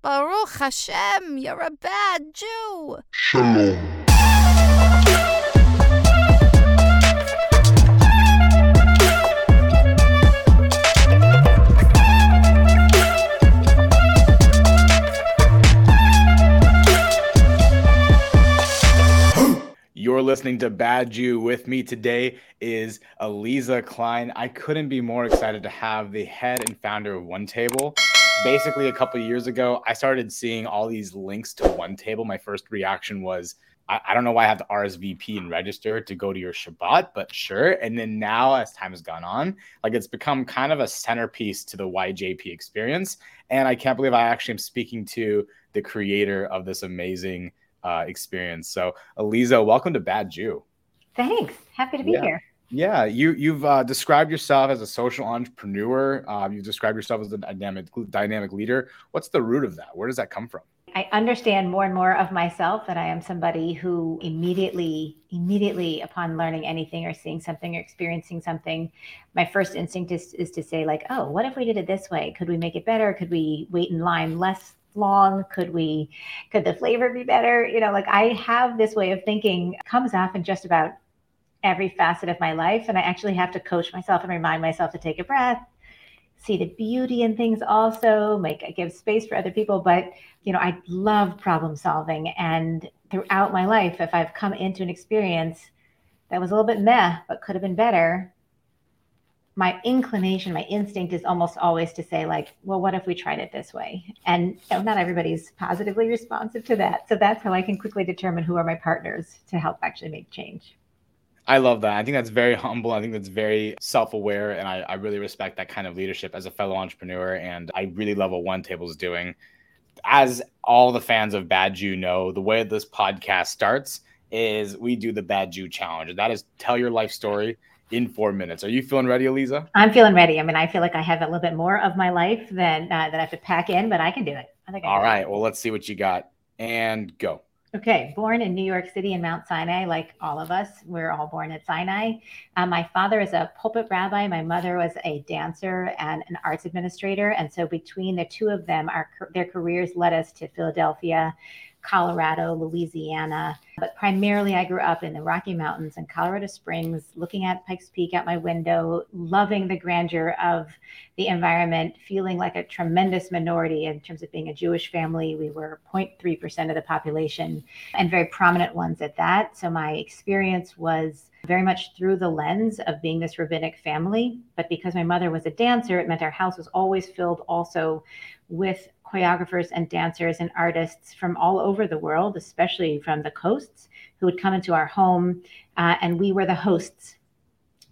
Baruch Hashem, you're a bad Jew. Shalom. You're listening to Bad Jew. With me today is Aliza Kline. I couldn't be more excited to have the head and founder of OneTable. Basically, a couple years ago, I started seeing all these links to OneTable. My first reaction was, I, I don't know why I have to RSVP and register to go to your Shabbat, but sure. And then now, as time has gone on, like it's become kind of a centerpiece to the YJP experience. And I can't believe I actually am speaking to the creator of this amazing uh, experience. So, Aliza, welcome to Bad Jew. Thanks. Happy to be Yeah. here. Yeah, you you've uh, described yourself as a social entrepreneur. Uh, you've described yourself as a dynamic dynamic leader. What's the root of that? Where does that come from? I understand more and more of myself that I am somebody who immediately, immediately upon learning anything or seeing something or experiencing something, my first instinct is, is to say, like, oh, what if we did it this way? Could we make it better? Could we wait in line less long? Could we, could the flavor be better? You know, like I have this way of thinking comes off in just about every facet of my life. And I actually have to coach myself and remind myself to take a breath, see the beauty in things also, make give space for other people. But you know, I love problem solving. And throughout my life, if I've come into an experience that was a little bit meh, but could have been better, my inclination, my instinct is almost always to say, like, well, what if we tried it this way? And you know, not everybody's positively responsive to that. So that's how I can quickly determine who are my partners to help actually make change. I love that. I think that's very humble. I think that's very self aware. And I, I really respect that kind of leadership as a fellow entrepreneur. And I really love what OneTable is doing. As all the fans of Bad Jew know, the way this podcast starts is we do the Bad Jew challenge. And that is tell your life story in four minutes. Are you feeling ready, Aliza? I'm feeling ready. I mean, I feel like I have a little bit more of my life than uh, that I have to pack in, but I can do it. I think. I All can do it. Well, let's see what you got. And go. Okay, born in New York City in Mount Sinai, like all of us, we're all born at Sinai. Uh, my father is a pulpit rabbi. My mother was a dancer and an arts administrator, and so between the two of them, our their careers led us to Philadelphia, Colorado, Louisiana. But primarily, I grew up in the Rocky Mountains and Colorado Springs, looking at Pikes Peak out my window, loving the grandeur of the environment, feeling like a tremendous minority in terms of being a Jewish family. We were 0.3% of the population and very prominent ones at that. So my experience was very much through the lens of being this rabbinic family. But because my mother was a dancer, it meant our house was always filled also with choreographers and dancers and artists from all over the world, especially from the coasts, who would come into our home, uh, and we were the hosts.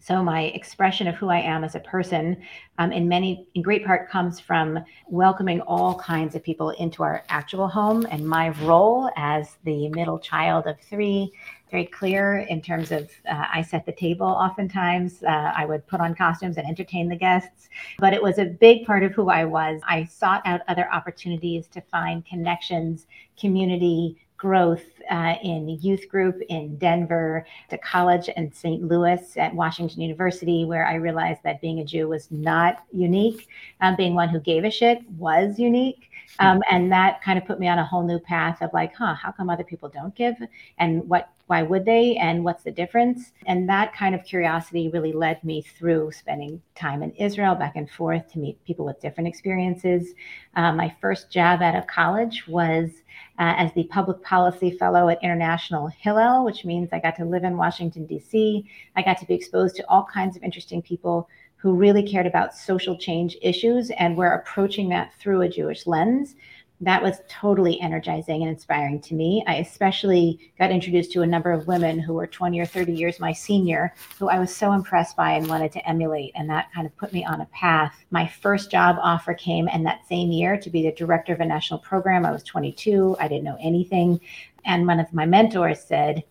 So my expression of who I am as a person, um, in many, in great part, comes from welcoming all kinds of people into our actual home, and my role as the middle child of three very clear in terms of uh, I set the table oftentimes. Uh, I would put on costumes and entertain the guests, but it was a big part of who I was. I sought out other opportunities to find connections, community, growth uh, in youth group in Denver, to college and St. Louis at Washington University, where I realized that being a Jew was not unique. Um, being one who gave a shit was unique. Um, and that kind of put me on a whole new path of like, huh, how come other people don't give? And what why would they and what's the difference? And that kind of curiosity really led me through spending time in israel back and forth to meet people with different experiences. Uh, my first job out of college was uh, as the public policy fellow at international hillel which means i got to live in washington d.c i got to be exposed to all kinds of interesting people who really cared about social change issues and were approaching that through a jewish lens that was totally energizing and inspiring to me. I especially got introduced to a number of women who were 20 or 30 years my senior, who I was so impressed by and wanted to emulate. And that kind of put me on a path. My first job offer came in that same year to be the director of a national program. I was 22, I didn't know anything. And one of my mentors said,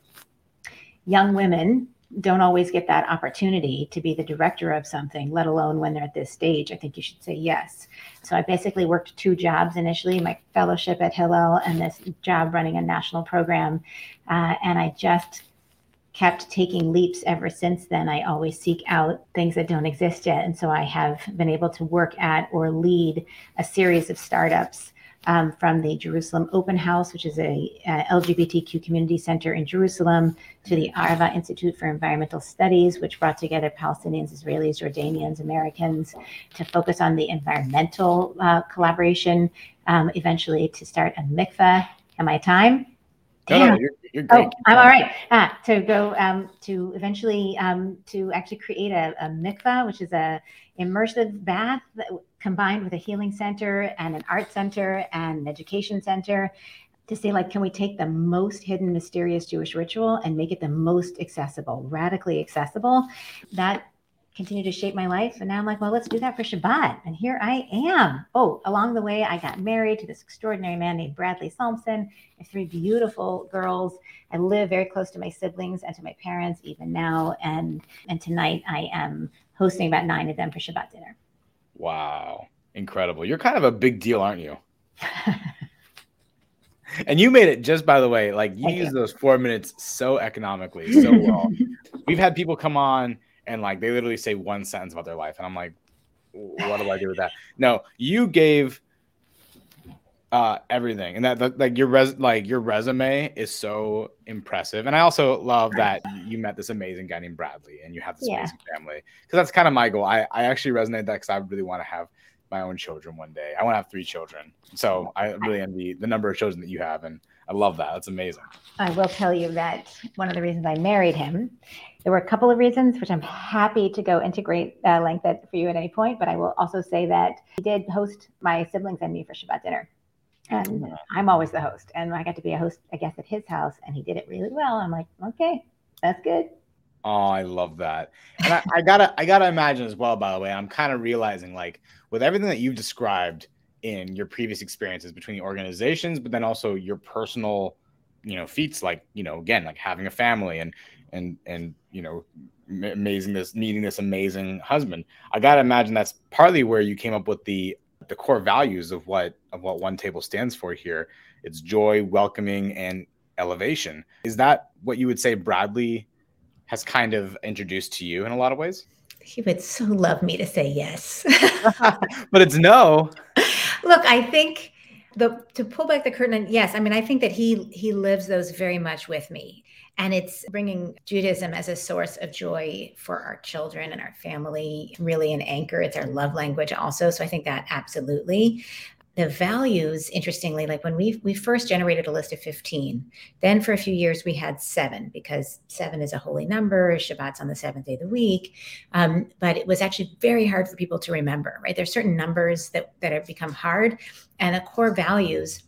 Young women don't always get that opportunity to be the director of something, let alone when they're at this stage. I think you should say yes. So I basically worked two jobs initially my fellowship at Hillel and this job running a national program. Uh, and I just kept taking leaps ever since then. I always seek out things that don't exist yet. And so I have been able to work at or lead a series of startups um, from the Jerusalem Open House, which is a, a, LGBTQ community center in Jerusalem, to the Arava Institute for Environmental Studies, which brought together Palestinians, Israelis, Jordanians, Americans to focus on the environmental uh, collaboration, um, eventually to start a mikveh. Am I time? No, no, you're, you're great. Oh, I'm all right. Ah, to go um, to eventually um, to actually create a, a mikvah, which is a immersive bath combined with a healing center and an art center and an education center to say like can we take the most hidden mysterious jewish ritual and make it the most accessible radically accessible that continued to shape my life. And now I'm like, well, let's do that for Shabbat. And here I am. Oh, along the way, I got married to this extraordinary man named Bradley Salmson. I have three beautiful girls. I live very close to my siblings and to my parents even now. And and tonight I am hosting about nine of them for Shabbat dinner. Wow. Incredible. You're kind of a big deal, aren't you? and you made it just by the way, like you use those four minutes so economically, so well. We've had people come on and like they literally say one sentence about their life, and I'm like, what do I do with that? No, you gave uh everything and that, like your res like your resume is so impressive and i also love that you met this amazing guy named bradley and you have this yeah. amazing family because that's kind of my goal i i actually resonate that because i really want to have my own children one day i want to have three children so i really envy the number of children that you have and i love that that's amazing i will tell you that one of the reasons i married him there were a couple of reasons, which I'm happy to go into great uh, length at, for you at any point. But I will also say that he did host my siblings and me for Shabbat dinner. And mm-hmm. I'm always the host. And I got to be a host, I guess, at his house. And he did it really well. I'm like, okay, that's good. Oh, I love that. And I, I gotta I gotta imagine as well, by the way, I'm kind of realizing like with everything that you've described in your previous experiences between the organizations, but then also your personal, you know, feats like, you know, again, like having a family and and and you know amazing this meeting this amazing husband. I gotta imagine that's partly where you came up with the the core values of what of what OneTable stands for here. It's joy welcoming and elevation. Is that what you would say bradley has kind of introduced to you in a lot of ways? He would so love me to say yes. But it's no look i think the to pull back the curtain and yes i mean i think that he he lives those very much with me and it's bringing Judaism as a source of joy for our children and our family, really an anchor. It's our love language also. So I think that absolutely. The values, interestingly, like when we we first generated a list of 15, then for a few years we had seven because seven is a holy number. Shabbat's on the seventh day of the week. Um, but it was actually very hard for people to remember, right? There's certain numbers that, that have become hard and the core values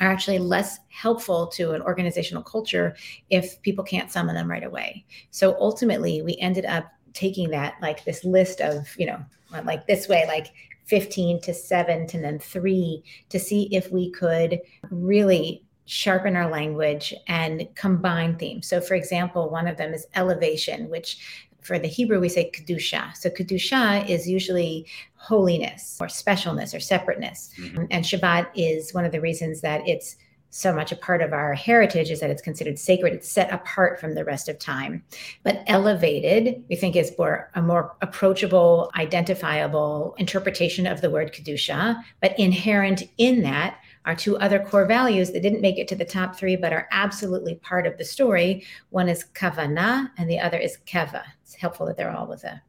are actually less helpful to an organizational culture if people can't summon them right away. So ultimately, we ended up taking that like this list of, you know, like this way, like 15 to 7 to then 3 to see if we could really sharpen our language and combine themes. So, for example, one of them is elevation, which for the Hebrew, we say Kedusha. So Kedusha is usually holiness or specialness or separateness. Mm-hmm. And Shabbat is one of the reasons that it's so much a part of our heritage is that it's considered sacred. It's set apart from the rest of time. But elevated, we think is more a more approachable, identifiable interpretation of the word Kedusha. But inherent in that are two other core values that didn't make it to the top three, but are absolutely part of the story. One is kavana, and the other is keva. It's helpful that they're all with the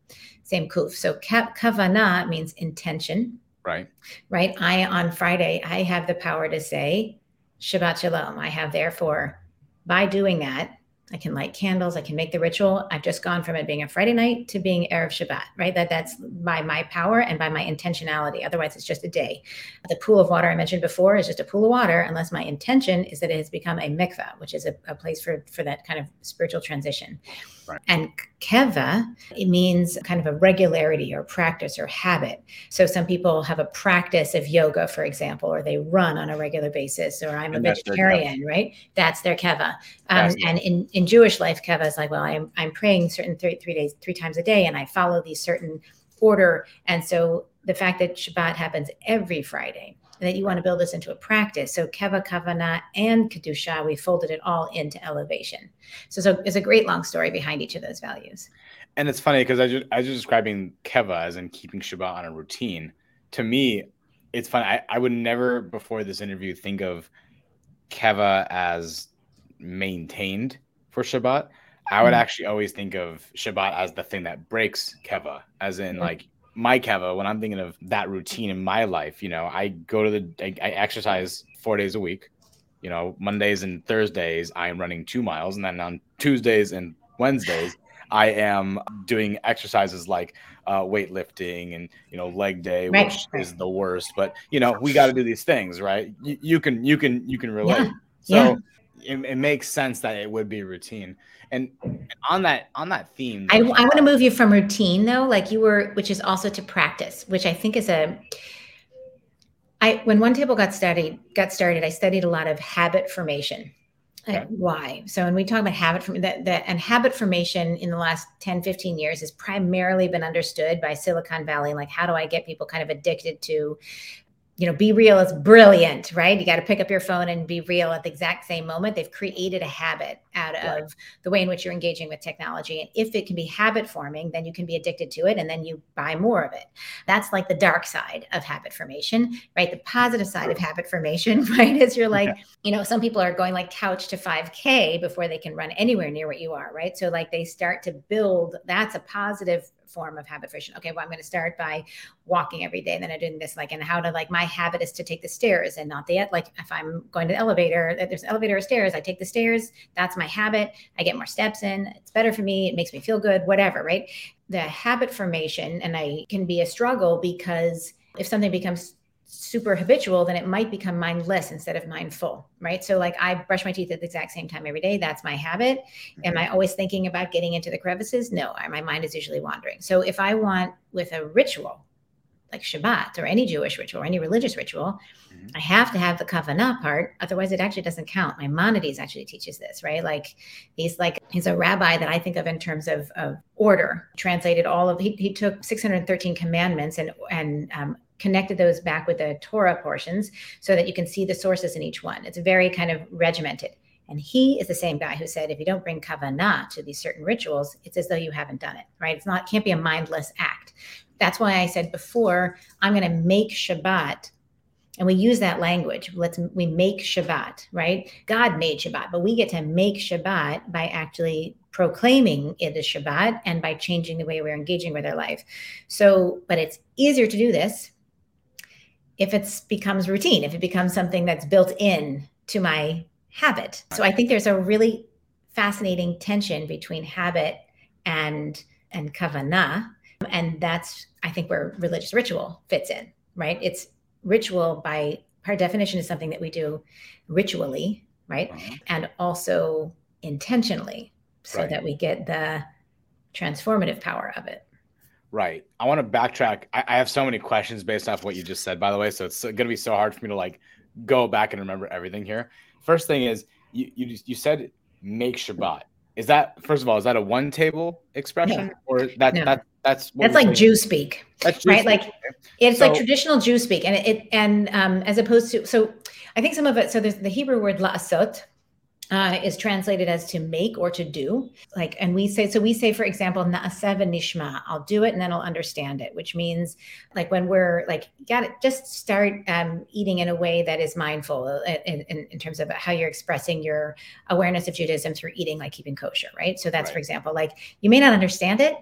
same kuf. So kavana means intention. Right. Right. I on Friday I have the power to say Shabbat Shalom. I have therefore by doing that I can light candles. I can make the ritual. I've just gone from it being a Friday night to being Erev Shabbat, right? That that's by my power and by my intentionality. Otherwise, it's just a day. The pool of water I mentioned before is just a pool of water, unless my intention is that it has become a mikvah, which is a, a place for for that kind of spiritual transition. Right. And keva, it means kind of a regularity or practice or habit. So some people have a practice of yoga, for example, or they run on a regular basis, or I'm and a vegetarian, right? That's their keva. Um, and in, in Jewish life, keva is like, well, I'm, I'm praying certain three, three days, three times a day, and I follow these certain order. And so the fact that Shabbat happens every Friday, that you want to build this into a practice. So keva, kavana, and kedusha, we folded it all into elevation. So, so it's a great long story behind each of those values. And it's funny because I just I was just describing keva as in keeping Shabbat on a routine. To me, it's fun. I, I would never before this interview think of Keva as maintained for Shabbat. I would mm-hmm. actually always think of Shabbat as the thing that breaks Keva, as in like my Keva. When I'm thinking of that routine in my life, you know, I go to the, I, I exercise four days a week. You know, Mondays and Thursdays I am running two miles, and then on Tuesdays and Wednesdays I am doing exercises like uh, weightlifting and you know leg day, right. which is the worst. But you know we got to do these things, right? You, you, can you can you can relate. Yeah. So yeah. It, it, makes sense that it would be routine. And on that on that theme, I, I want to move you from routine though, like you were, which is also to practice, which I think is a. I when OneTable got studied got started, I studied a lot of habit formation uh, Okay. Why? So when we talk about habit from that, that and habit formation in the last 10, 15 years has primarily been understood by Silicon Valley. Like, how do I get people kind of addicted to you know, BeReal is brilliant, right? You got to pick up your phone and be real at the exact same moment. They've created a habit out right. of the way in which you're engaging with technology. And if it can be habit forming, then you can be addicted to it and then you buy more of it. That's like the dark side of habit formation, right? The positive side of habit formation, right? Is you're like, yeah. you know, some people are going like couch to 5K before they can run anywhere near what you are, right? So like they start to build, that's a positive form of habit formation. Okay, well, I'm going to start by walking every day. And then I'm doing this, like, and how to, like, my habit is to take the stairs and not the, like, if I'm going to the elevator, there's an elevator or stairs, I take the stairs. That's my habit. I get more steps in. It's better for me. It makes me feel good, whatever, right? The habit formation, and I can be a struggle because if something becomes super habitual, then it might become mindless instead of mindful, right? So, like, I brush my teeth at the exact same time every day. That's my habit. Mm-hmm. Am I always thinking about getting into the crevices? No, my mind is usually wandering. So, if I want with a ritual like Shabbat or any Jewish ritual or any religious ritual, mm-hmm. I have to have the kavanah part. Otherwise, it actually doesn't count. My Maimonides actually teaches this, right? Like he's like he's a rabbi that I think of in terms of, of order. Translated all of he, he took 613 commandments and and um, connected those back with the Torah portions so that you can see the sources in each one. It's very kind of regimented. And he is the same guy who said, if you don't bring kavanah to these certain rituals, it's as though you haven't done it, right? It's not, can't be a mindless act. That's why I said before, I'm going to make Shabbat. And we use that language. Let's, we make Shabbat, right? God made Shabbat, but we get to make Shabbat by actually proclaiming it is Shabbat and by changing the way we're engaging with our life. So, but it's easier to do this if it becomes routine, if it becomes something that's built in to my habit. So I think there's a really fascinating tension between habit and and kavanah, and that's I think where religious ritual fits in, right? It's ritual by par definition is something that we do ritually, right? Uh-huh. And also intentionally so right. that we get the transformative power of it. Right. I want to backtrack. I, I, have so many questions based off what you just said, by the way. So it's going to be so hard for me to like go back and remember everything here. First thing is you you, you said make Shabbat. Is that first of all is that a OneTable expression no. or that no. that that's that's like Jew speak, that's Jew right? Speak. Like it's so, like traditional Jew speak, and it, it and um, as opposed to so I think some of it. So there's the Hebrew word la'asot, uh, is translated as to make or to do. Like, and we say, so we say, for example, na'aseh nishma, I'll do it and then I'll understand it, which means like when we're like, got it, just start um, eating in a way that is mindful uh, in, in, in, terms of how you're expressing your awareness of Judaism through eating, like keeping kosher, right? So that's, right. for example, like you may not understand it,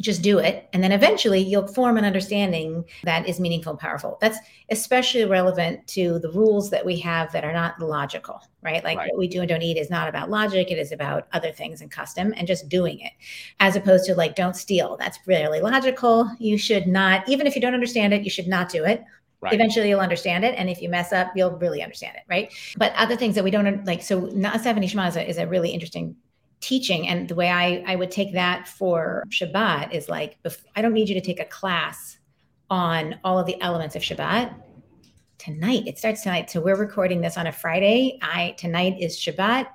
just do it. And then eventually you'll form an understanding that is meaningful and powerful. That's especially relevant to the rules that we have that are not logical right? Like right. what we do and don't eat is not about logic. It is about other things and custom and just doing it as opposed to like don't steal. That's really logical. You should not even if you don't understand it you should not do it. Right. Eventually, you'll understand it, and if you mess up, you'll really understand it, right? But other things that we don't like, so V'Nishma is a, is a really interesting teaching and the way I, I would take that for Shabbat is like, I don't need you to take a class on all of the elements of Shabbat. Tonight, it starts tonight. So we're recording this on a Friday. I tonight is Shabbat.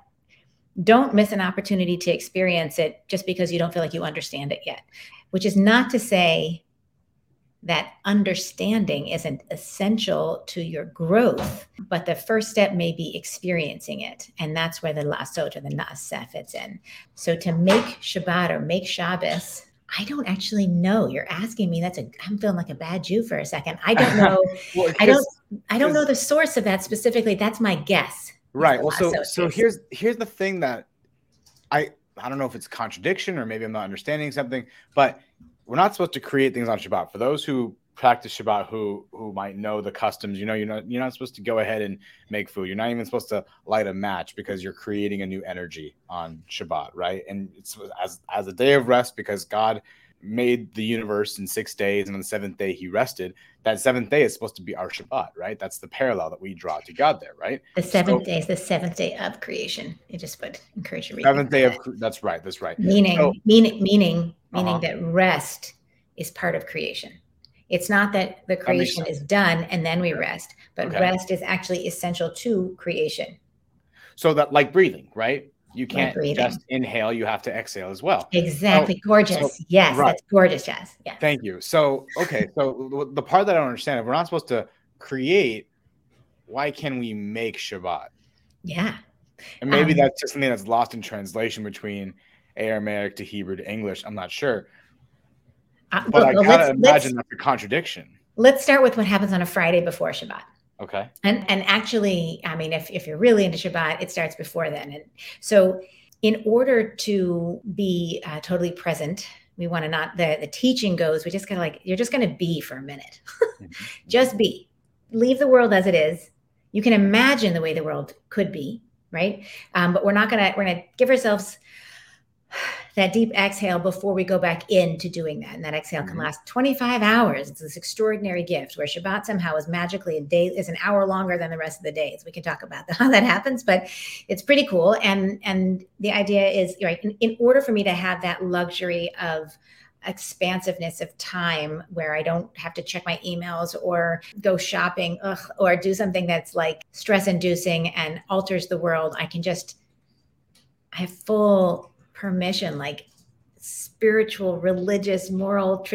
Don't miss an opportunity to experience it just because you don't feel like you understand it yet. Which is not to say that understanding isn't essential to your growth, but the first step may be experiencing it. And that's where the lasot or the naaseh fits in. So to make Shabbat or make Shabbos, I don't actually know. You're asking me. That's a. I'm feeling like a bad Jew for a second. I don't know. well, I don't. I don't know the source of that specifically. That's my guess. Right. Well, so so here's here's the thing that I I don't know if it's contradiction or maybe I'm not understanding something, but we're not supposed to create things on Shabbat. For those who practice Shabbat who who might know the customs, you know, you're not you're not supposed to go ahead and make food. You're not even supposed to light a match because you're creating a new energy on Shabbat, right? And it's as as a day of rest because God made the universe in six days and on the seventh day he rested that seventh day is supposed to be our shabbat right that's the parallel that we draw to god there right the seventh so, day is the seventh day of creation it just would encourage you seventh day of that's right that's right meaning so, meaning meaning meaning uh-huh. that rest is part of creation. It's not that the creation that is done and then we rest but okay. rest is actually essential to creation. So that like breathing right? You can't just inhale you have to exhale as well. Exactly. So, gorgeous. So, yes right. that's gorgeous Chaz yeah thank you. So okay. So the part that i don't understand if we're not supposed to create why can we make shabbat? Yeah. And maybe um, that's just something that's lost in translation between aramaic to hebrew to english i'm not sure uh, but well, i kind of imagine that's a contradiction let's start with what happens on a friday before shabbat Okay. And and actually, I mean, if if you're really into Shabbat, it starts before then. And so, in order to be uh, totally present, we want to not the the teaching goes. We just kind of like you're just going to be for a minute, mm-hmm. just be, leave the world as it is. You can imagine the way the world could be, right? Um, but we're not gonna we're gonna give ourselves that deep exhale before we go back into doing that. And that exhale can mm-hmm. last 25 hours. It's this extraordinary gift where Shabbat somehow is magically a day is an hour longer than the rest of the days. We can talk about how that happens, but it's pretty cool. And and the idea is right in, in order for me to have that luxury of expansiveness of time where I don't have to check my emails or go shopping ugh, or do something that's like stress inducing and alters the world. I can just I have full permission, like spiritual, religious, moral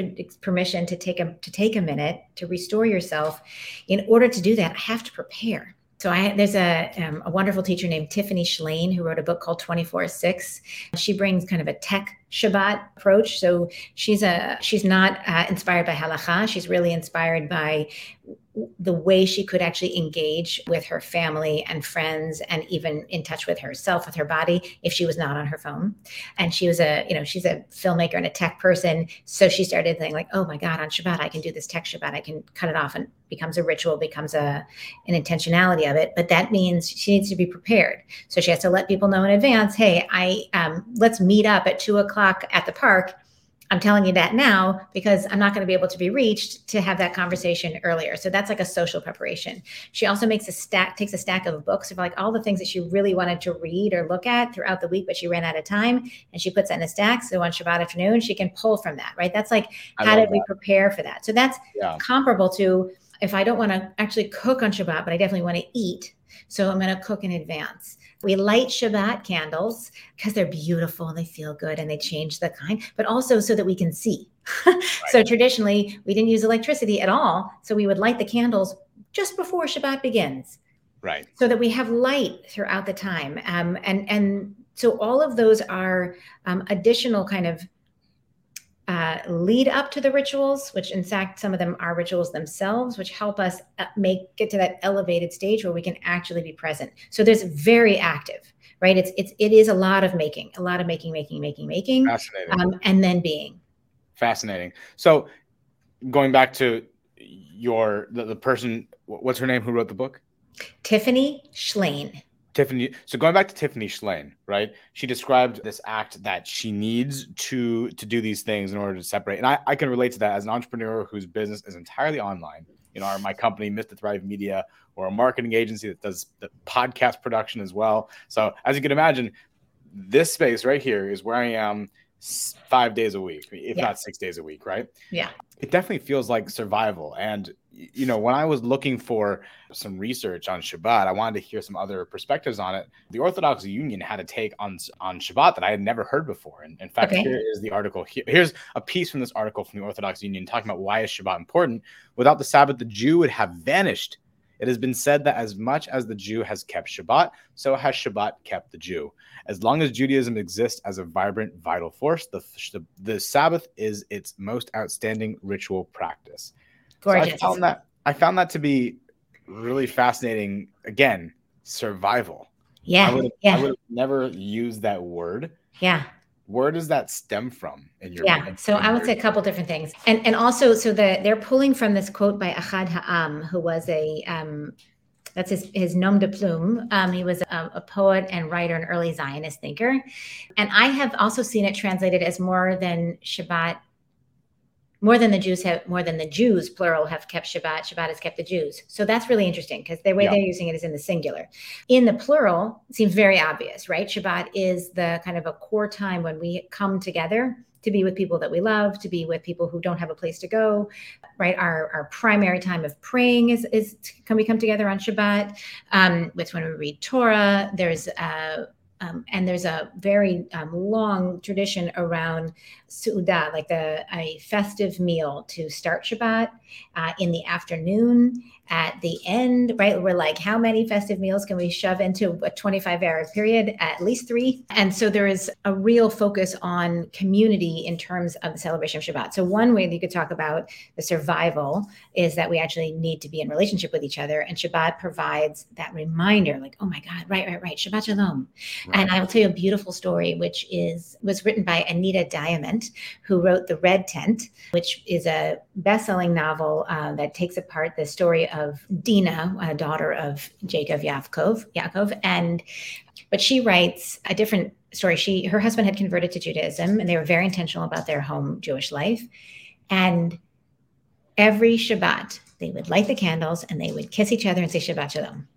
permission to take a to take a minute to restore yourself. In order to do that, I have to prepare. So I, there's a, um, a wonderful teacher named Tiffany Shlain who wrote a book called 24/6. She brings kind of a tech Shabbat approach. So she's a she's not uh, inspired by halacha. She's really inspired by the way she could actually engage with her family and friends and even in touch with herself with her body if she was not on her phone. And she was a you know she's a filmmaker and a tech person. So she started thinking like oh my god on shabbat i can do this tech shabbat. I can cut it off and becomes a ritual becomes a an intentionality of it. But that means she needs to be prepared. So she has to let people know in advance hey i um, let's meet up at two o'clock at the park I'm telling you that now because I'm not going to be able to be reached to have that conversation earlier. So that's like a social preparation. She also makes a stack, takes a stack of books of like all the things that she really wanted to read or look at throughout the week, but she ran out of time and she puts that in a stack. So on Shabbat afternoon, she can pull from that, right? That's like, how did that. we prepare for that? So that's yeah. comparable to if I don't want to actually cook on Shabbat, but I definitely want to eat. So I'm going to cook in advance. We light Shabbat candles because they're beautiful and they feel good and they change the kind, but also so that we can see. right. So traditionally, we didn't use electricity at all. So we would light the candles just before Shabbat begins. Right. So that we have light throughout the time. Um, and, and so all of those are um, additional kind of uh, lead up to the rituals, which in fact some of them are rituals themselves, which help us uh, make get to that elevated stage where we can actually be present. So there's very active, right? It's it's it is a lot of making, a lot of making, making, making, making, fascinating, um, and then being. Fascinating. So going back to your the, the person, what's her name who wrote the book? Tiffany Shlain. Tiffany. So going back to Tiffany Shlain, right? She described this act that she needs to to do these things in order to separate. And I, I can relate to that as an entrepreneur whose business is entirely online. You know, our, my company, Mr. Thrive Media, or a marketing agency that does the podcast production as well. So as you can imagine, this space right here is where I am five days a week, if yeah. not six days a week, right? Yeah. It definitely feels like survival. And, you know, when I was looking for some research on Shabbat, I wanted to hear some other perspectives on it. The Orthodox Union had a take on, on Shabbat that I had never heard before. And in fact, okay. here is the article. Here's a piece from this article from the Orthodox Union talking about why is Shabbat important. Without the Sabbath, the Jew would have vanished It has been said that as much as the Jew has kept Shabbat, so has Shabbat kept the Jew. As long as Judaism exists as a vibrant, vital force, the, the Sabbath is its most outstanding ritual practice. Gorgeous. So I found that I found that to be really fascinating. Again, survival. Yeah. I would yeah. I would have never used that word. Yeah where does that stem from in your yeah in so i would say a couple different things and and also so the they're pulling from this quote by Ahad Ha'am who was a um that's his, his nom de plume. Um, he was a, a, poet and writer, an early Zionist thinker. And I have also seen it translated as more than Shabbat more than the Jews have, more than the Jews, plural, have kept Shabbat. Shabbat has kept the Jews. So that's really interesting because the way yeah. they're using it is in the singular. In the plural, seems very obvious, right? Shabbat is the kind of a core time when we come together to be with people that we love, to be with people who don't have a place to go, right? Our, our primary time of praying is, is can we come together on Shabbat? Um, when we read Torah. There's uh, um, and there's a very um, long tradition around Su'udah, like the, a festive meal to start Shabbat uh, in the afternoon at the end, right? We're like, how many festive meals can we shove into a 25 hour period? At least three. And so there is a real focus on community in terms of the celebration of Shabbat. So, one way that you could talk about the survival is that we actually need to be in relationship with each other. And Shabbat provides that reminder, like, oh my God, right, right, right, Shabbat Shalom. Right. And I will tell you a beautiful story, which is was written by Anita Diamant, who wrote The Red Tent, which is a best-selling novel uh, that takes apart the story of Dina, a daughter of Jacob Yaakov, Yaakov, and but she writes a different story. She her husband had converted to Judaism, and they were very intentional about their home Jewish life. And every Shabbat, they would light the candles and they would kiss each other and say Shabbat Shalom,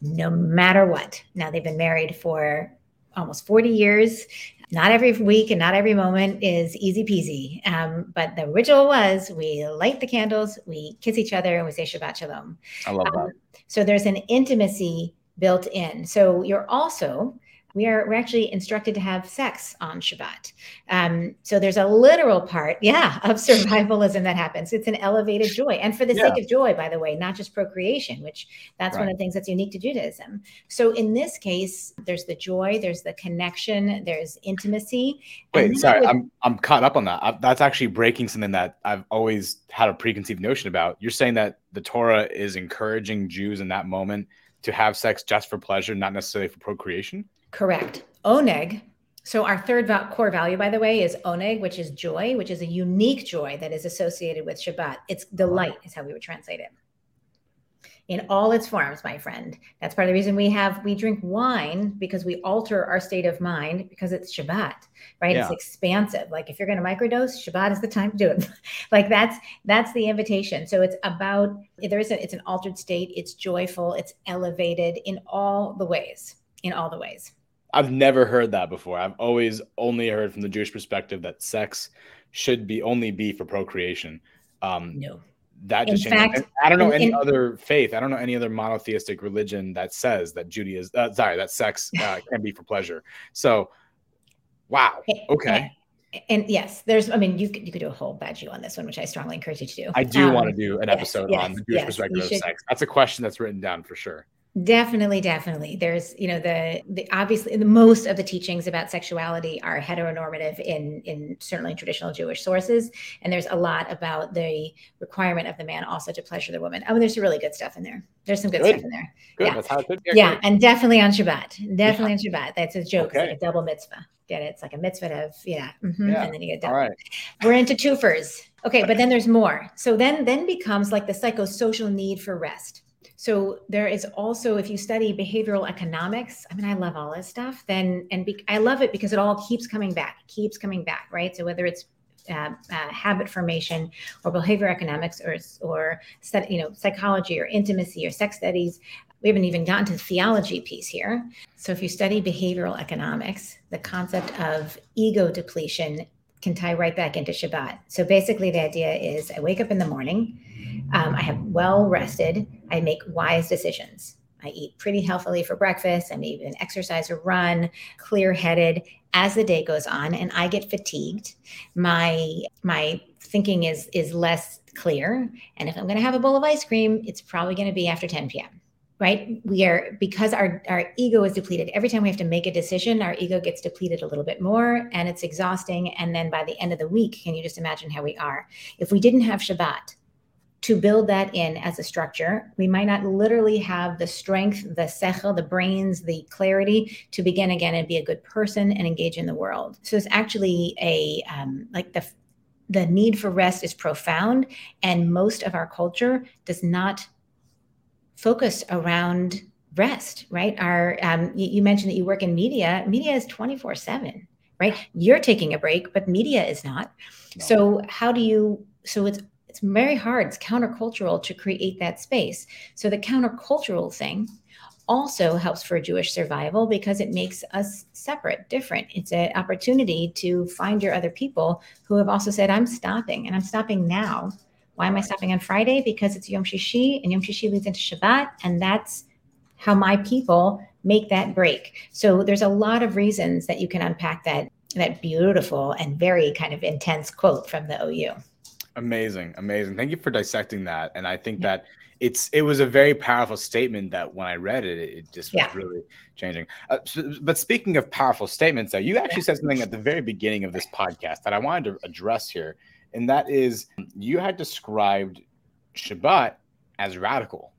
no matter what. Now they've been married for almost 40 years not every week and not every moment is easy peasy. Um, but the ritual was we light the candles, we kiss each other, and we say Shabbat Shalom. I love that. Um, so there's an intimacy built in. So you're also we are we're actually instructed to have sex on Shabbat. Um, so there's a literal part, yeah, of survivalism that happens. It's an elevated joy, and for the yeah. sake of joy, by the way, not just procreation, which that's right. one of the things that's unique to Judaism. So in this case, there's the joy, there's the connection, there's intimacy. Wait, sorry, would... I'm I'm caught up on that. I, that's actually breaking something that I've always had a preconceived notion about. You're saying that the Torah is encouraging Jews in that moment to have sex just for pleasure, not necessarily for procreation. Correct. Oneg. So our third core value, by the way, is oneg, which is joy, which is a unique joy that is associated with Shabbat. It's delight, is how we would translate it. In all its forms, my friend. That's part of the reason we have we drink wine because we alter our state of mind because it's Shabbat, right? Yeah. It's expansive. Like if you're going to microdose, Shabbat is the time to do it. like that's that's the invitation. So it's about there is a, it's an altered state. It's joyful. It's elevated in all the ways. In all the ways. I've never heard that before. I've always only heard from the Jewish perspective that sex should be only be for procreation. Um, no. That just fact, I don't know any in, other faith. I don't know any other monotheistic religion that says that Judaism, uh, sorry, that sex uh, can be for pleasure. So, wow. Okay. And, and, yes, there's. I mean, you could you could do a whole bad on this one, which I strongly encourage you to do. I do um, want to do an episode yes, on the Jewish yes, perspective of sex. That's a question that's written down for sure. Definitely, definitely. There's, you know, the the obviously the most of the teachings about sexuality are heteronormative in in certainly traditional Jewish sources, and there's a lot about the requirement of the man also to pleasure the woman. Oh, there's some really good stuff in there. There's some good, good. stuff in there. Good. Yeah. That's how it be. Yeah, and definitely on Shabbat. Definitely yeah. on Shabbat. That's a joke. Okay. It's like a double mitzvah. Get it? It's like a mitzvah of yeah, mm-hmm, yeah. and then you get double. All right. We're into twofers. Okay, but then there's more. So then then becomes like the psychosocial need for rest so there is also, if you study behavioral economics, I mean, I love all this stuff. Then, and be, I love it because it all keeps coming back, keeps coming back, right? So whether it's uh, uh, habit formation or behavior economics or or you know psychology or intimacy or sex studies we haven't even gotten to the theology piece here so if you study behavioral economics the concept of ego depletion can tie right back into shabbat so basically the idea is i wake up in the morning um, I have well rested. I make wise decisions. I eat pretty healthily for breakfast. I may even exercise or run, clear headed as the day goes on, and I get fatigued. My my thinking is is less clear. And if I'm going to have a bowl of ice cream, it's probably going to be after 10 p.m. Right? We are because our our ego is depleted. Every time we have to make a decision, our ego gets depleted a little bit more, and it's exhausting. And then by the end of the week, can you just imagine how we are? If we didn't have Shabbat, to build that in as a structure. We might not literally have the strength, the sechel, the brains, the clarity to begin again and be a good person and engage in the world. So it's actually a um, like the the need for rest is profound, and most of our culture does not focus around rest. Right? Our um, you, you mentioned that you work in media. Media is twenty four seven. Right? You're taking a break, but media is not. No. So how do you? So it's it's very hard. It's countercultural to create that space. So the countercultural thing also helps for Jewish survival because it makes us separate, different. It's an opportunity to find your other people who have also said, I'm stopping and I'm stopping now. Why am I stopping on Friday? Because it's Yom Shishi and Yom Shishi leads into Shabbat. And that's how my people make that break. So there's a lot of reasons that you can unpack that that beautiful and very kind of intense quote from the OU. Amazing, amazing. Thank you for dissecting that. And I think yeah. that it's it was a very powerful statement that when I read it, it just yeah. was really changing. Uh, but speaking of powerful statements, though, you actually yeah. said something at the very beginning of this podcast that I wanted to address here, and that is you had described Shabbat as radical.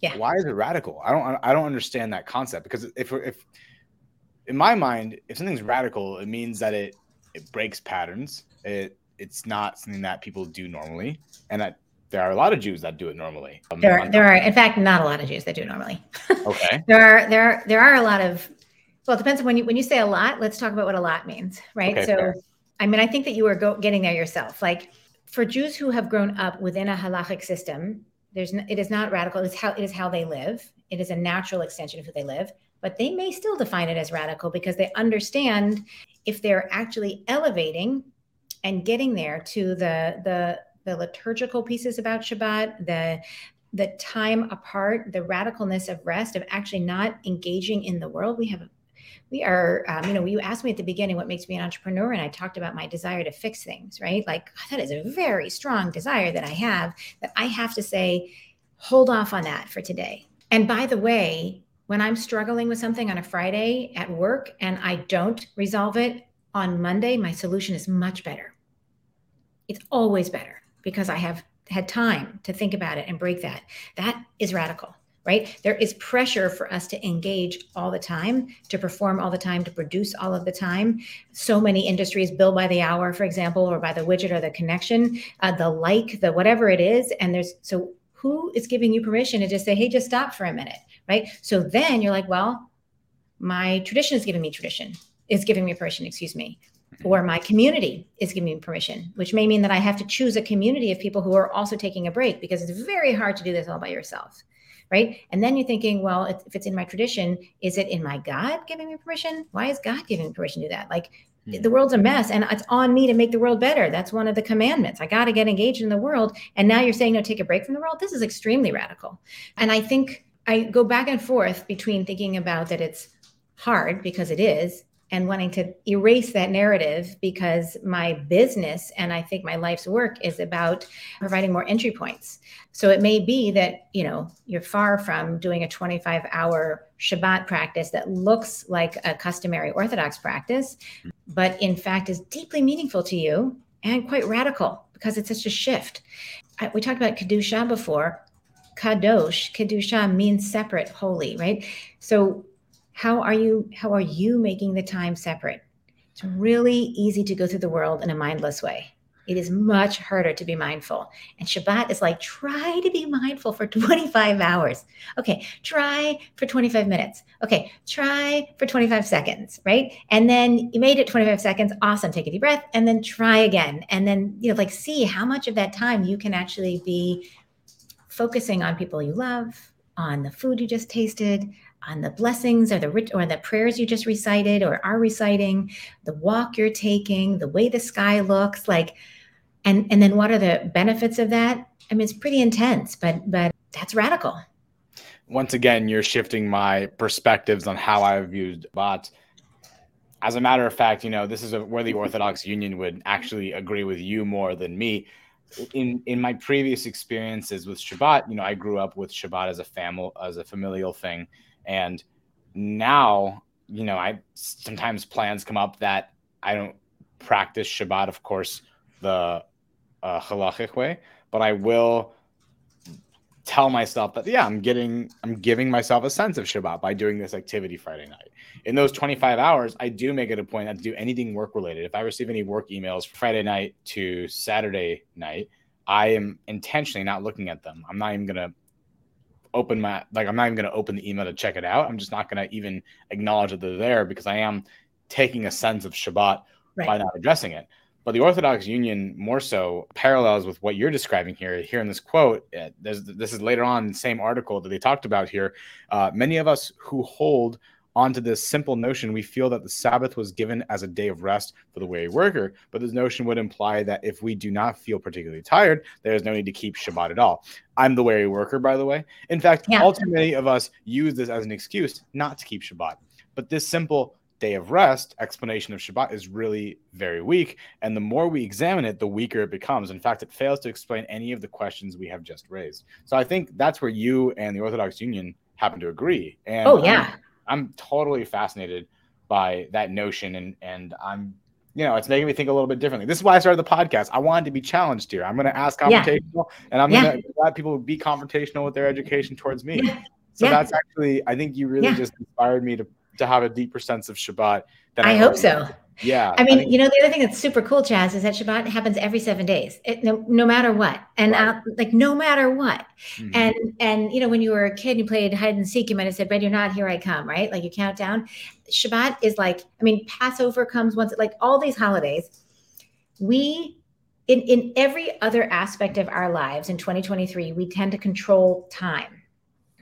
Yeah. Why is it radical? I don't I don't understand that concept because if if in my mind, if something's radical, it means that it it breaks patterns. It it's not something that people do normally, and that there are a lot of Jews that do it normally. Um, there, are, there are, in fact, not a lot of Jews that do it normally. Okay. there are, there, are, there are a lot of. Well, it depends on when you when you say a lot. Let's talk about what a lot means, right? Okay, so, fair. I mean, I think that you are go, getting there yourself. Like for Jews who have grown up within a halachic system, there's it is not radical. It's how it is how they live. It is a natural extension of who they live. But they may still define it as radical because they understand if they're actually elevating and getting there to the the the liturgical pieces about Shabbat, the the time apart, the radicalness of rest, of actually not engaging in the world. We have, we are, um, you know, you asked me at the beginning what makes me an entrepreneur, and I talked about my desire to fix things, right? Like that is a very strong desire that I have that I have to say, hold off on that for today. And by the way, when I'm struggling with something on a Friday at work and I don't resolve it, on Monday, my solution is much better. It's always better because I have had time to think about it and break that. That is radical, right? There is pressure for us to engage all the time, to perform all the time, to produce all of the time. So many industries bill by the hour, for example, or by the widget or the connection, uh, the like, the whatever it is. And there's so who is giving you permission to just say, hey, just stop for a minute, right? So then you're like, well, my tradition is giving me tradition is giving me permission, excuse me, or my community is giving me permission, which may mean that I have to choose a community of people who are also taking a break because it's very hard to do this all by yourself. Right. And then you're thinking, well, if, if it's in my tradition, is it in my God giving me permission? Why is God giving me permission to do that? Like mm. the world's a mess and it's on me to make the world better. That's one of the commandments. I got to get engaged in the world. And now you're saying, no, take a break from the world. This is extremely radical. And I think I go back and forth between thinking about that it's hard because it is and wanting to erase that narrative because my business and I think my life's work is about providing more entry points. So it may be that, you know, you're far from doing a 25 hour Shabbat practice that looks like a customary Orthodox practice, but in fact is deeply meaningful to you and quite radical because it's such a shift. We talked about Kedusha before. Kadosh, Kedusha means separate, holy, right? So how are you how are you making the time separate? It's really easy to go through the world in a mindless way. It is much harder to be mindful. And shabbat is like try to be mindful for 25 hours. Okay try for 25 minutes. Okay try for 25 seconds right? And then you made it 25 seconds. Awesome take a deep breath and then try again. And then you know like see how much of that time you can actually be focusing on people you love on the food you just tasted on the blessings or the or the prayers you just recited or are reciting, the walk you're taking, the way the sky looks, like, and and then what are the benefits of that? I mean, it's pretty intense, but but that's radical. Once again, you're shifting my perspectives on how I've used bots. as a matter of fact, you know, this is a, where the Orthodox Union would actually agree with you more than me. In in my previous experiences with Shabbat, you know, I grew up with Shabbat as a family as a familial thing, and now, you know, I sometimes plans come up that I don't practice Shabbat, of course, the uh, halachic way, but I will tell myself that yeah i'm getting i'm giving myself a sense of shabbat by doing this activity friday night. In those 25 hours i do make it a point not to do anything work related. If i receive any work emails friday night to saturday night i am intentionally not looking at them. I'm not even to open my like i'm not even going to open the email to check it out i'm just not going to even acknowledge that they're there because i am taking a sense of shabbat right. by not addressing it but the Orthodox Union more so parallels with what you're describing here. Here in this quote, uh, this is later on in the same article that they talked about here. Uh, many of us who hold onto this simple notion, we feel that the Sabbath was given as a day of rest for the weary worker. But this notion would imply that if we do not feel particularly tired, there is no need to keep Shabbat at all. I'm the weary worker, by the way. In fact, yeah. all too many of us use this as an excuse not to keep Shabbat. But this simple day of rest explanation of Shabbat is really very weak. And the more we examine it, the weaker it becomes. In fact, it fails to explain any of the questions we have just raised. So I think that's where you and the Orthodox Union happen to agree. And oh, yeah. I'm, I'm totally fascinated by that notion. And, and I'm, you know, it's making me think a little bit differently. This is why I started the podcast. I wanted to be challenged here. I'm going to ask confrontational yeah. and I'm going to let people be confrontational with their education towards me. Yeah. So yeah. that's actually, I think you really just inspired me to to have a deeper sense of Shabbat. I, I hope so. Yeah. I mean, I you know, the other thing that's super cool, Chaz, is that Shabbat happens every seven days, it, no, no matter what, and right. like no matter what. Mm-hmm. And and you know, when you were a kid, and you played hide and seek. You might have said, "Ready or not, here I come." Right? Like you count down. Shabbat is like, I mean, Passover comes once. Like all these holidays, we in in every other aspect of our lives in 2023, we tend to control time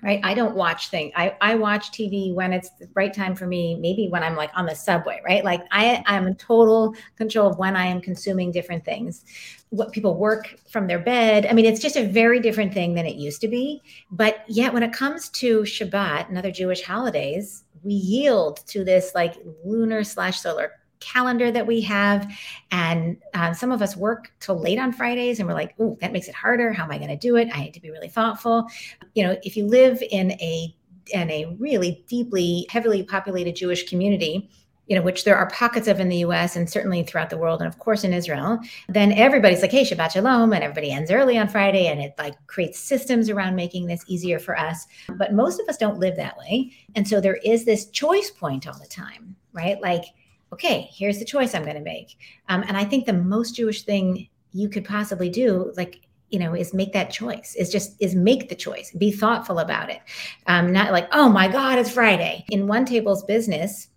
right? I don't watch things. I, I watch TV when it's the right time for me, maybe when I'm like on the subway, right? Like I, I'm in total control of when I am consuming different things. What people work from their bed. I mean, it's just a very different thing than it used to be. But yet when it comes to Shabbat and other Jewish holidays, we yield to this like lunar slash solar calendar that we have. And uh, some of us work till late on Fridays and we're like, oh, that makes it harder. How am I going to do it? I need to be really thoughtful. You know, if you live in a in a really deeply, heavily populated Jewish community, you know, which there are pockets of in the US and certainly throughout the world, and of course in Israel, then everybody's like, hey, Shabbat Shalom, and everybody ends early on Friday, and it like creates systems around making this easier for us. But most of us don't live that way. And so there is this choice point all the time, right? Like, okay, here's the choice I'm going to make. Um, and I think the most Jewish thing you could possibly do, like, you know, is make that choice. Is just is make the choice. Be thoughtful about it. Um, not like, oh my God, it's Friday. In OneTable's business,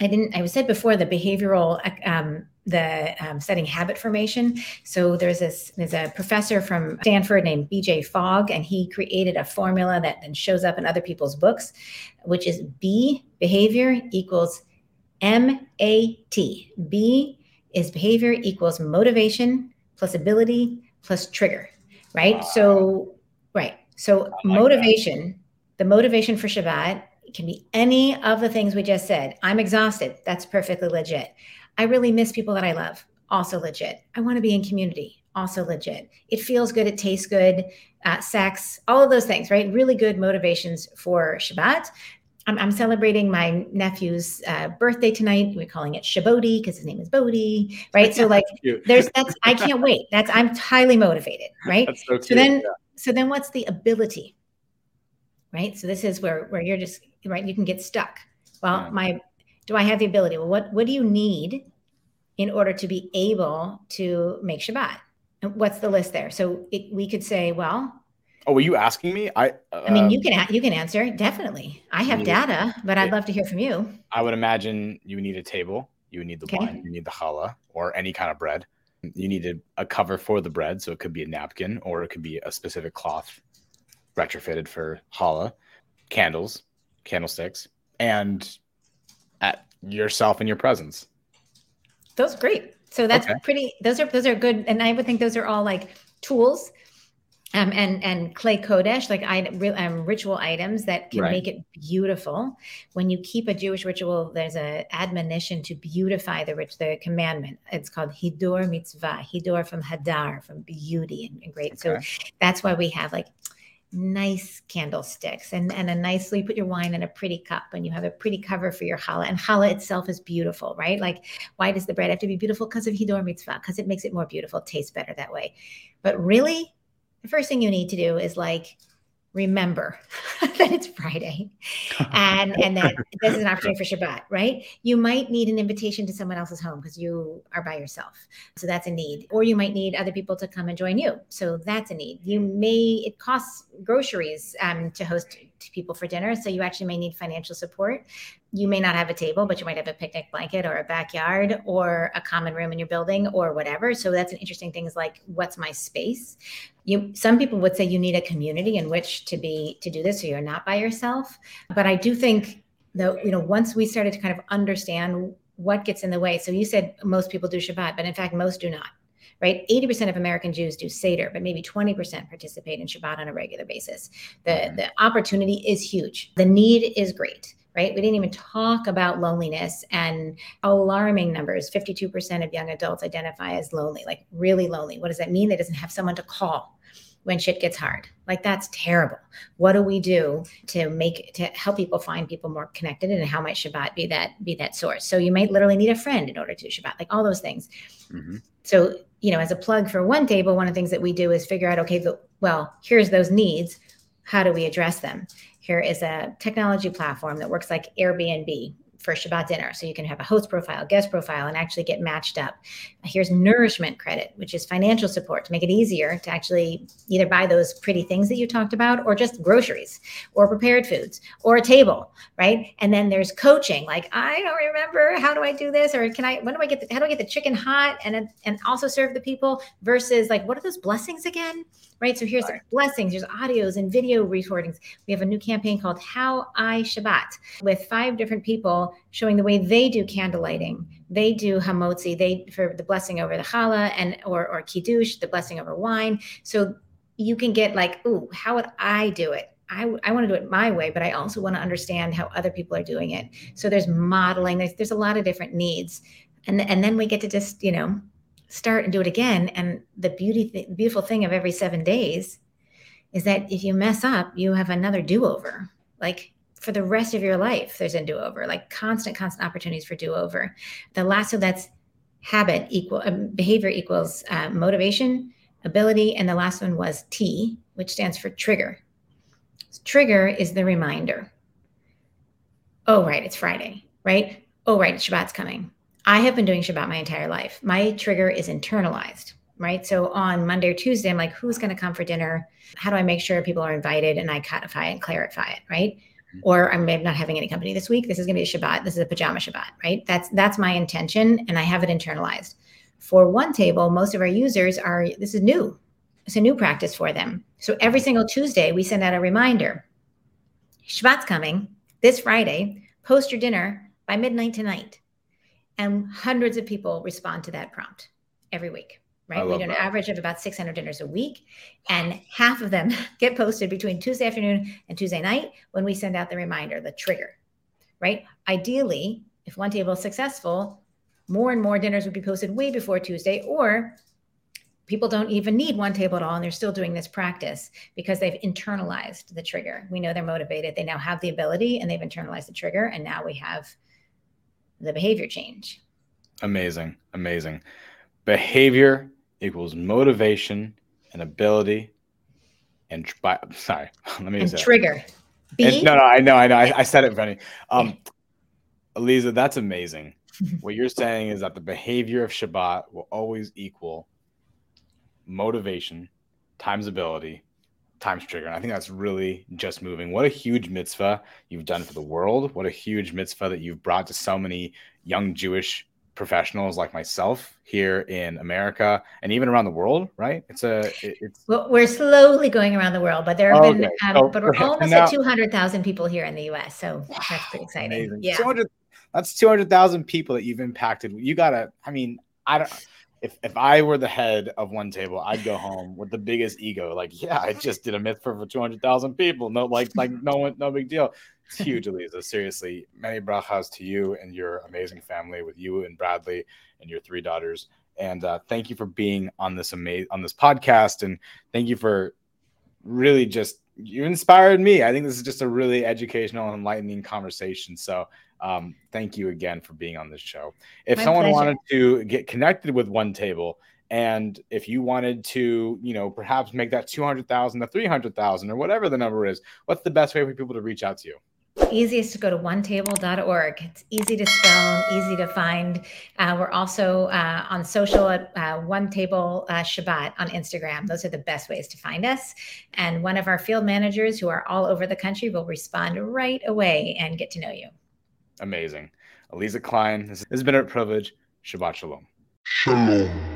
I didn't. I said before the behavioral, um, the um, setting habit formation. So there's this. There's a professor from Stanford named B.J. Fogg, and he created a formula that then shows up in other people's books, which is B behavior equals M A T. B is behavior equals motivation plus ability plus trigger, right? Uh, so, right. So, like motivation, that. the motivation for Shabbat can be any of the things we just said. I'm exhausted. That's perfectly legit. I really miss people that I love. Also legit. I want to be in community. Also legit. It feels good. It tastes good. Uh, sex, all of those things, right? Really good motivations for Shabbat. I'm, I'm celebrating my nephew's uh, birthday tonight. We're calling it Shabodi because his name is Bodhi, right? So like, there's that's I can't wait. That's I'm highly motivated, right? So, so then, yeah. so then, what's the ability, right? So this is where where you're just right. You can get stuck. Well, yeah. my do I have the ability? Well, what what do you need in order to be able to make Shabbat? And what's the list there? So it, we could say, well, Oh, were you asking me? I. Uh, I mean, you can you can answer definitely. I have data, but I'd love to hear from you. I would imagine you need a table. You would need the okay. wine. You need the challah or any kind of bread. You needed a cover for the bread, so it could be a napkin or it could be a specific cloth retrofitted for challah, candles, candlesticks, and at yourself and your presence. Those great. So that's okay. pretty. Those are those are good, and I would think those are all like tools um, and and klei kodesh, like I, um, ritual items that can right. make it beautiful. When you keep a Jewish ritual, there's a admonition to beautify the rich, the commandment. It's called hidur mitzvah, hidur from hadar, from beauty and, and great. Okay. So that's why we have like nice candlesticks and, and a nicely put your wine in a pretty cup and you have a pretty cover for your challah. And challah itself is beautiful, right? Like, why does the bread have to be beautiful? Because of hidur mitzvah, because it makes it more beautiful, tastes better that way. But really, the first thing you need to do is like remember that it's Friday and and that this is an opportunity for Shabbat, right? You might need an invitation to someone else's home because you are by yourself. So that's a need. Or you might need other people to come and join you. So that's a need. You may it costs groceries um, to host people for dinner. So you actually may need financial support. You may not have a table, but you might have a picnic blanket or a backyard or a common room in your building or whatever. So that's an interesting thing is like, what's my space? You some people would say you need a community in which to be to do this, so you're not by yourself. But I do think though, you know, once we started to kind of understand what gets in the way. So you said most people do Shabbat, but in fact, most do not right? 80% of American Jews do Seder, but maybe 20% participate in Shabbat on a regular basis. The, mm-hmm. the opportunity is huge. The need is great right? We didn't even talk about loneliness and alarming numbers. 52% of young adults identify as lonely, like really lonely. What does that mean? They doesn't have someone to call when shit gets hard. Like that's terrible. What do we do to make to help people find people more connected and how might Shabbat be that be that source? So you might literally need a friend in order to Shabbat, like all those things. Mm-hmm. So you know, as a plug for OneTable, one of the things that we do is figure out, okay, the, well, here's those needs. How do we address them? Here is a technology platform that works like Airbnb for Shabbat dinner. So you can have a host profile, guest profile, and actually get matched up. Here's nourishment credit, which is financial support to make it easier to actually either buy those pretty things that you talked about or just groceries or prepared foods or a table, right? And then there's coaching, like I don't remember how do I do this or can I when do I get the, how do I get the chicken hot and and also serve the people versus like what are those blessings again? Right? So here's right. blessings, there's audios and video recordings. We have a new campaign called How I Shabbat with five different people showing the way they do candle lighting. They do hamotzi, they for the blessing over the challah and or or kiddush, the blessing over wine. So you can get like, ooh, how would I do it? I, I want to do it my way, but I also want to understand how other people are doing it. So there's modeling, there's, there's a lot of different needs. And, and then we get to just, you know, start and do it again. And the beauty, th- beautiful thing of every seven days is that if you mess up, you have another do over. Like for the rest of your life, there's a do over, like constant, constant opportunities for do over. The last one that's habit equal uh, behavior equals uh, motivation, ability, and the last one was T, which stands for trigger. So trigger is the reminder. Oh, right, it's Friday, right? Oh, right, Shabbat's coming. I have been doing Shabbat my entire life. My trigger is internalized, right? So on Monday or Tuesday, I'm like, who's going to come for dinner? How do I make sure people are invited and I codify and clarify it, right? Mm-hmm. Or I'm maybe not having any company this week. This is going to be a Shabbat. This is a pajama Shabbat, right? That's that's my intention, and I have it internalized. For OneTable, most of our users are. This is new. It's a new practice for them. So every single Tuesday, we send out a reminder. Shabbat's coming this Friday. Post your dinner by midnight tonight and hundreds of people respond to that prompt every week right? We do an that. average of about 600 dinners a week and half of them get posted between tuesday afternoon and tuesday night when we send out the reminder the trigger right? Ideally if OneTable is successful more and more dinners would be posted way before tuesday or people don't even need OneTable at all and they're still doing this practice because they've internalized the trigger. We know they're motivated. They now have the ability and they've internalized the trigger and now we have the behavior change. Amazing. Amazing. Behavior equals motivation and ability and by, sorry, let me and trigger. And, no, no, I know, I know. I, I said it funny. Um, Aliza, that's amazing. what you're saying is that the behavior of Shabbat will always equal motivation times ability times trigger. And I think that's really just moving. What a huge mitzvah you've done for the world. What a huge mitzvah that you've brought to so many young Jewish professionals like myself here in America and even around the world, right? It's a it's well, we're slowly going around the world, but there have okay. been um, so, but we're almost now, at 200,000 people here in the US. So that's pretty exciting. Amazing. Yeah. 200, that's 200,000 people that you've impacted. You got to I mean, I don't if if I were the head of OneTable, I'd go home with the biggest ego. Like, yeah, I just did a mitzvah for two hundred thousand people. No, like like no one, no big deal. It's huge, Aliza. Seriously, many brachas to you and your amazing family with you and Bradley and your three daughters. And uh, thank you for being on this amazing on this podcast, and thank you for really just you inspired me. I think this is just a really educational and enlightening conversation. So um, thank you again for being on this show. If My someone pleasure. wanted to get connected with OneTable, and if you wanted to, you know, perhaps make that 200,000 to 300,000 or whatever the number is, what's the best way for people to reach out to you? Easiest to go to onetable.org. It's easy to spell, easy to find. Uh, we're also uh, on social at uh, OneTable uh, Shabbat on Instagram. Those are the best ways to find us. And one of our field managers who are all over the country will respond right away and get to know you. Amazing. Aliza Kline, this has been a privilege. Shabbat Shalom. Shalom.